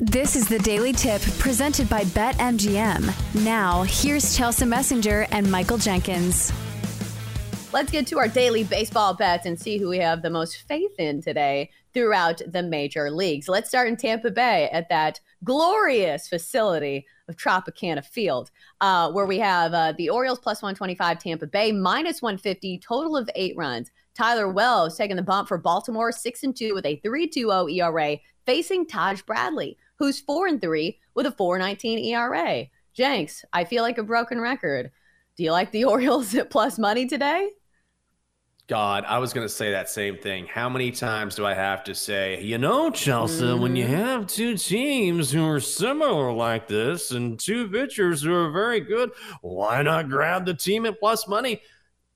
This is the Daily Tip presented by BetMGM. Now, here's Chelsa Messinger and Michael Jenkins. Let's get to our daily baseball bets and see who we have the most faith in today throughout the major leagues. Let's start in Tampa Bay at that glorious facility of Tropicana Field, uh, where we have uh, the Orioles plus 125, Tampa Bay minus 150, total of eight runs. Tyler Wells taking the bump for Baltimore, six and two with a 3.20 ERA, facing Taj Bradley, who's four and three with a 4.19 ERA. Jenks, I feel like a broken record. Do you like the Orioles at plus money today? God, I was going to say that same thing. How many times do I have to say, you know, Chelsa, mm. when you mm-hmm. have two teams who are similar like this and two pitchers who are very good, why not grab the team at plus money?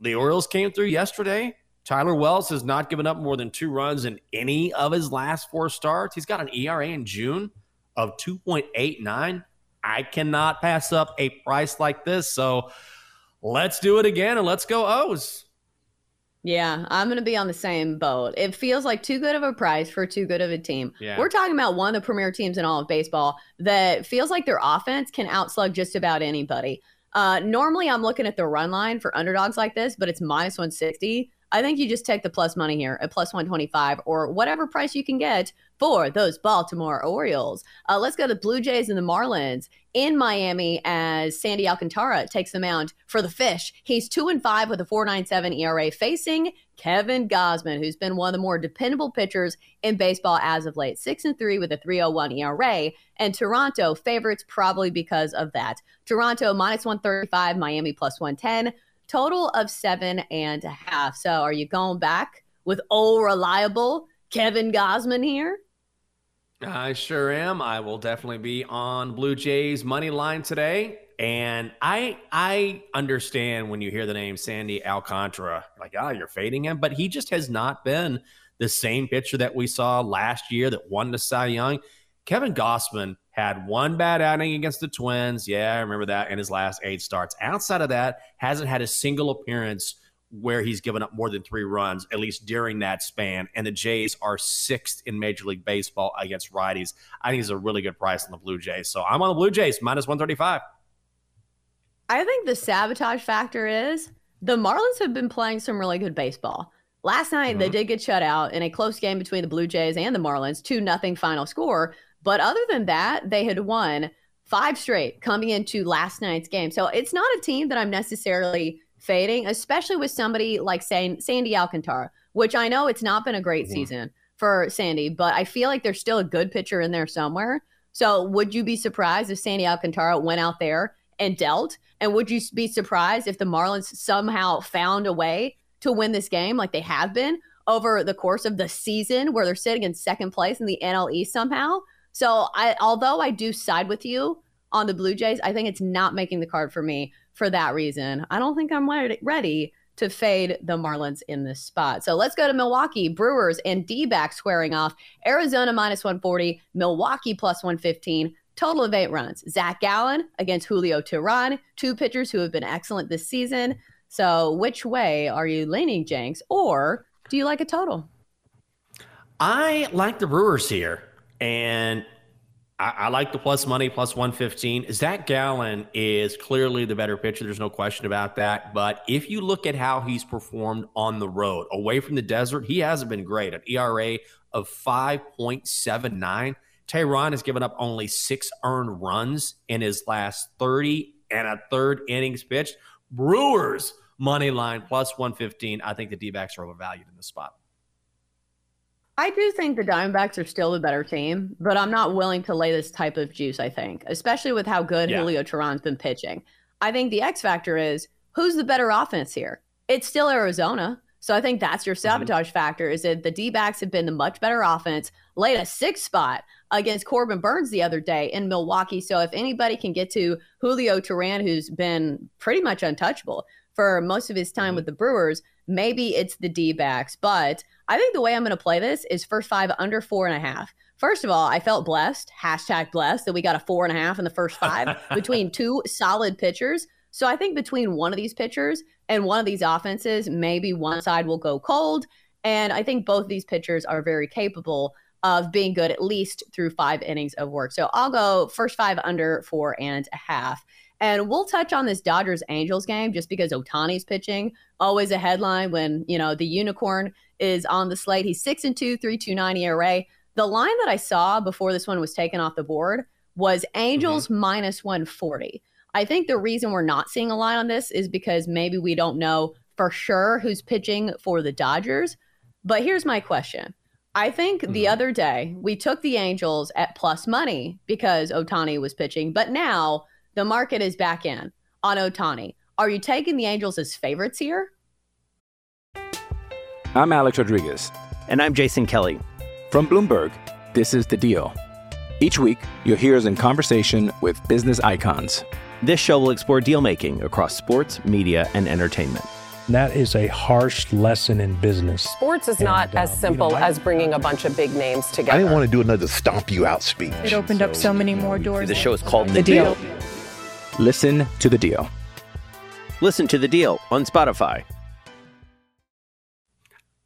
The Orioles came through yesterday. Tyler Wells has not given up more than two runs in any of his last four starts. He's got an ERA in June of 2.89. I cannot pass up a price like this. So let's do it again and let's go O's. Yeah, I'm going to be on the same boat. It feels like too good of a price for too good of a team. Yeah. We're talking about one of the premier teams in all of baseball that feels like their offense can outslug just about anybody. Uh, normally, I'm looking at the run line for underdogs like this, but it's minus 160. I think you just take the plus money here at plus 125 or whatever price you can get for those Baltimore Orioles. Uh, let's go to Blue Jays and the Marlins in Miami as Sandy Alcantara takes the mound for the Fish. He's 2 and 5 with a 4.97 ERA facing Kevin Gausman, who's been one of the more dependable pitchers in baseball as of late. 6 and 3 with a 3.01 ERA and Toronto favorites probably because of that. Toronto minus 135, Miami plus 110 total of seven and a half. So are you going back with old reliable Kevin Gausman here? I sure am. I will definitely be on Blue Jays money line today. And I I understand when you hear the name Sandy Alcantara, like, oh, you're fading him, but he just has not been the same pitcher that we saw last year that won the Cy Young. Kevin Gausman had one bad outing against the Twins. Yeah, I remember that in his last eight starts. Outside of that, hasn't had a single appearance where he's given up more than three runs, at least during that span. And the Jays are sixth in Major League Baseball against righties. I think it's a really good price on the Blue Jays. So I'm on the Blue Jays, minus 135. I think the sabotage factor is the Marlins have been playing some really good baseball. Last night, mm-hmm. they did get shut out in a close game between the Blue Jays and the Marlins, 2 nothing final score. But other than that, they had won five straight coming into last night's game. So it's not a team that I'm necessarily fading, especially with somebody like saying Sandy Alcantara, which I know it's not been a great mm-hmm. season for Sandy, but I feel like there's still a good pitcher in there somewhere. So would you be surprised if Sandy Alcantara went out there and dealt? And would you be surprised if the Marlins somehow found a way to win this game like they have been over the course of the season where they're sitting in second place in the NL East somehow? So I although I do side with you on the Blue Jays, I think it's not making the card for me for that reason. I don't think I'm ready to fade the Marlins in this spot. So let's go to Milwaukee Brewers and D-back squaring off. Arizona minus 140, Milwaukee plus 115. Total of eight runs. Zach Gallen against Julio Teheran, two pitchers who have been excellent this season. So which way are you leaning, Jenks? Or do you like a total? I like the Brewers here. And I, I, like the plus money, plus 115. Zach Gallen is clearly the better pitcher. There's no question about that. But if you look at how he's performed on the road, away from the desert, he hasn't been great. An ERA of 5.79. Teheran has given up only six earned runs in his last 30 and a third innings pitched. Brewers money line plus 115. I think the D backs are overvalued in this spot. I do think the Diamondbacks are still the better team, but I'm not willing to lay this type of juice, I think, especially with how good yeah. Julio Teheran's been pitching. I think the X factor is who's the better offense here? It's still Arizona. So I think that's your Mm-hmm. sabotage factor is that the D backs have been the much better offense, laid a six spot against Corbin Burnes the other day in Milwaukee. So if anybody can get to Julio Teheran, who's been pretty much untouchable for most of his time mm-hmm. with the Brewers, maybe it's the D backs. But I think the way I'm going to play this is first five under four and a half. First of all, I felt blessed, hashtag blessed, that we got a four and a half in the first five between two solid pitchers. So I think between one of these pitchers and one of these offenses, maybe one side will go cold. And I think both these pitchers are very capable of being good at least through five innings of work. So I'll go first five under four and a half. And we'll touch on this Dodgers Angels game just because Ohtani's pitching. Always a headline when, you know, the unicorn is on the slate. He's six and two, three two nine ERA. The line that I saw before this one was taken off the board was Angels mm-hmm. minus 140. I think the reason we're not seeing a line on this is because maybe we don't know for sure who's pitching for the Dodgers. But here's my question. I think the mm-hmm. other day we took the Angels at plus money because Ohtani was pitching, but now the market is back in on Ohtani. Are you taking the Angels as favorites here? I'm Alex Rodriguez. And I'm Jason Kelly. From Bloomberg, this is The Deal. Each week, you'll hear us in conversation with business icons. This show will explore deal making across sports, media, and entertainment. That is a harsh lesson in business. Sports is not And, uh, as you simple know, I- as bringing a bunch of big names together. I didn't want to do another stomp you out speech. It opened up so many more doors. The show is called The, The Deal. Listen to The Deal. Listen to The Deal on Spotify.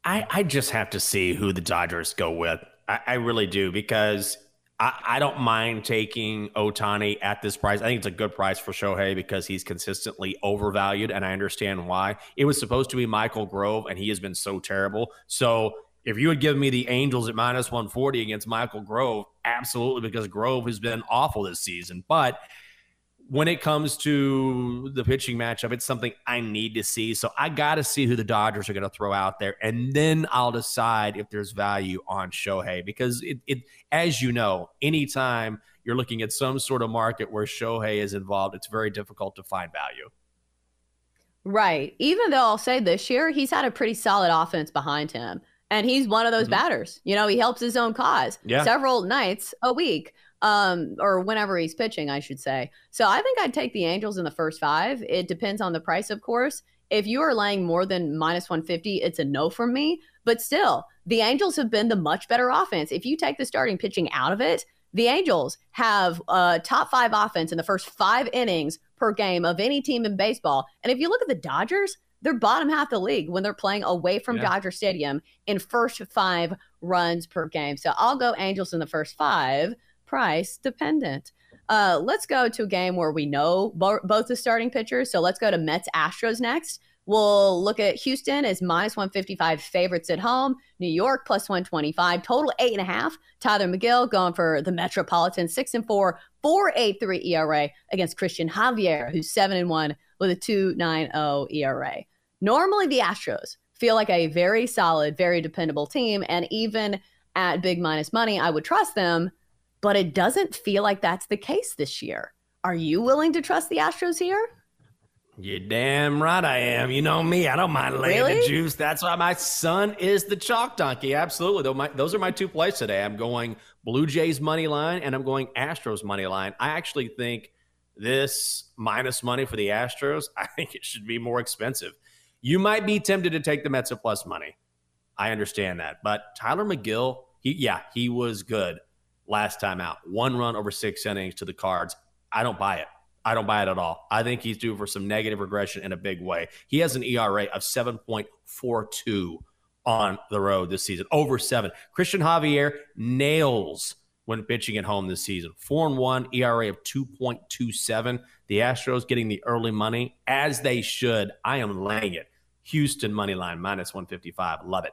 I, I just have to see who the Dodgers go with. I, I really do because I, I don't mind taking Ohtani at this price. I think it's a good price for Shohei because he's consistently overvalued, and I understand why. It was supposed to be Michael Grove, and he has been so terrible. So if you had given me the Angels at minus 140 against Michael Grove, absolutely, because Grove has been awful this season. But when it comes to the pitching matchup, it's something I need to see. So I got to see who the Dodgers are going to throw out there, and then I'll decide if there's value on Shohei. Because it, it, as you know, anytime you're looking at some sort of market where Shohei is involved, it's very difficult to find value. Right. Even though I'll say this year, he's had a pretty solid offense behind him. And he's one of those Mhm. batters. You know, he helps his own cause Yeah. several nights a week, um, or whenever he's pitching, I should say. So I think I'd take the Angels in the first five. It depends on the price, of course. If you are laying more than minus 150, it's a no from me. But still, the Angels have been the much better offense. If you take the starting pitching out of it, the Angels have a top five offense in the first five innings per game of any team in baseball. And if you look at the Dodgers, they're bottom half the league when they're playing away from Yeah. Dodger Stadium in first five runs per game. So I'll go Angels in the first five, price dependent. Uh, let's go to a game where we know bo- both the starting pitchers. So let's go to Mets Astros next. We'll look at Houston as minus 155 favorites at home. New York plus 125. Total eight and a half. Tylor Megill going for the Metropolitan six and four, 4.83 ERA against Cristian Javier, who's seven and one with a 2.90 ERA. Normally, the Astros feel like a very solid, very dependable team, and even at big minus money, I would trust them. But it doesn't feel like that's the case this year. Are you willing to trust the Astros here? You're damn right I am. You know me. I don't mind laying the juice. That's why my son is the chalk donkey. Absolutely. Those, my, those are my two plays today. I'm going Blue Jays money line and I'm going Astros money line. I actually think this minus money for the Astros, I think it should be more expensive. You might be tempted to take the Mets at plus money. I understand that. But Tylor Megill, he yeah, he was good last time out. One run over six innings to the cards. I don't buy it. I don't buy it at all. I think he's due for some negative regression in a big way. He has an ERA of 7.42 on the road this season, over seven. Cristian Javier nails when pitching at home this season. Four and one, ERA of 2.27. The Astros getting the early money as they should. I am laying it. Houston money line minus 155. Love it.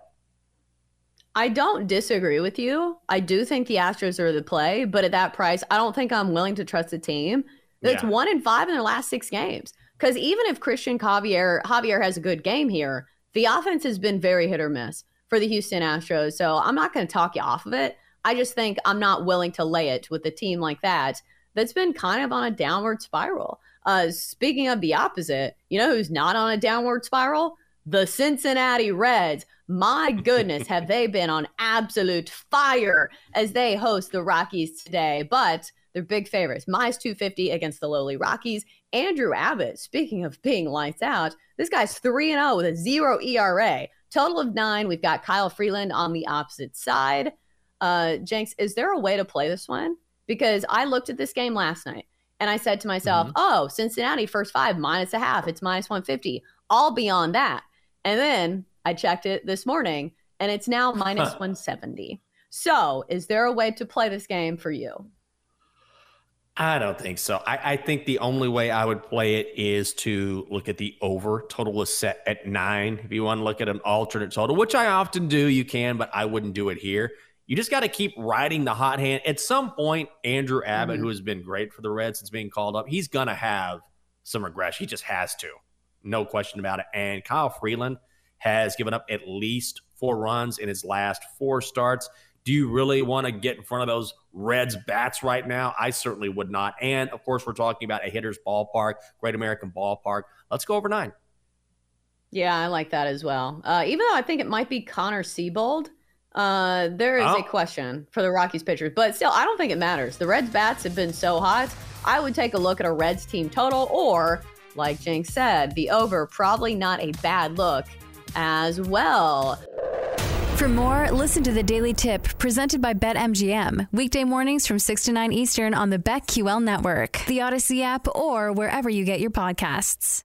I don't disagree with you. I do think the Astros are the play, but at that price, I don't think I'm willing to trust a team that's Yeah. one in five in their last six games. Because even if Cristian Javier Javier has a good game here, the offense has been very hit or miss for the Houston Astros. So I'm not going to talk you off of it. I just think I'm not willing to lay it with a team like that that's been kind of on a downward spiral. Uh, speaking of the opposite, you know who's not on a downward spiral? The Cincinnati Reds. My goodness, have they been on absolute fire as they host the Rockies today? But they're big favorites. Minus 250 against the lowly Rockies. Andrew Abbott, speaking of being lights out, this guy's 3 0 with a zero ERA. Total of nine. We've got Kyle Freeland on the opposite side. Uh, Jenks, is there a way to play this one? Because I looked at this game last night and I said to myself, mm-hmm. oh, Cincinnati first five minus a half. It's minus 150. All beyond that. And then I checked it this morning and it's now minus 170. So is there a way to play this game for you? I don't think so. I, I, think the only way I would play it is to look at the over. Total is set at nine. If you want to look at an alternate total, which I often do, you can, but I wouldn't do it here. You just got to keep riding the hot hand. At some point, Andrew Abbott, mm-hmm. who has been great for the Reds since being called up, he's going to have some regression. He just has to. No question about it. And Kyle Freeland has given up at least four runs in his last four starts. Do you really want to get in front of those Reds bats right now? I certainly would not. And of course, we're talking about a hitter's ballpark, Great American Ballpark. Let's go over nine. Yeah, I like that as well. Uh, even though I think it might be Connor Seabold, uh, there is oh. a question for the Rockies pitchers, but still, I don't think it matters. The Reds bats have been so hot. I would take a look at a Reds team total, or like Jenks said, the over probably not a bad look as well. For more, listen to the Daily Tip presented by BetMGM. Weekday mornings from 6 to 9 Eastern on the BetQL network, the Audacy app, or wherever you get your podcasts.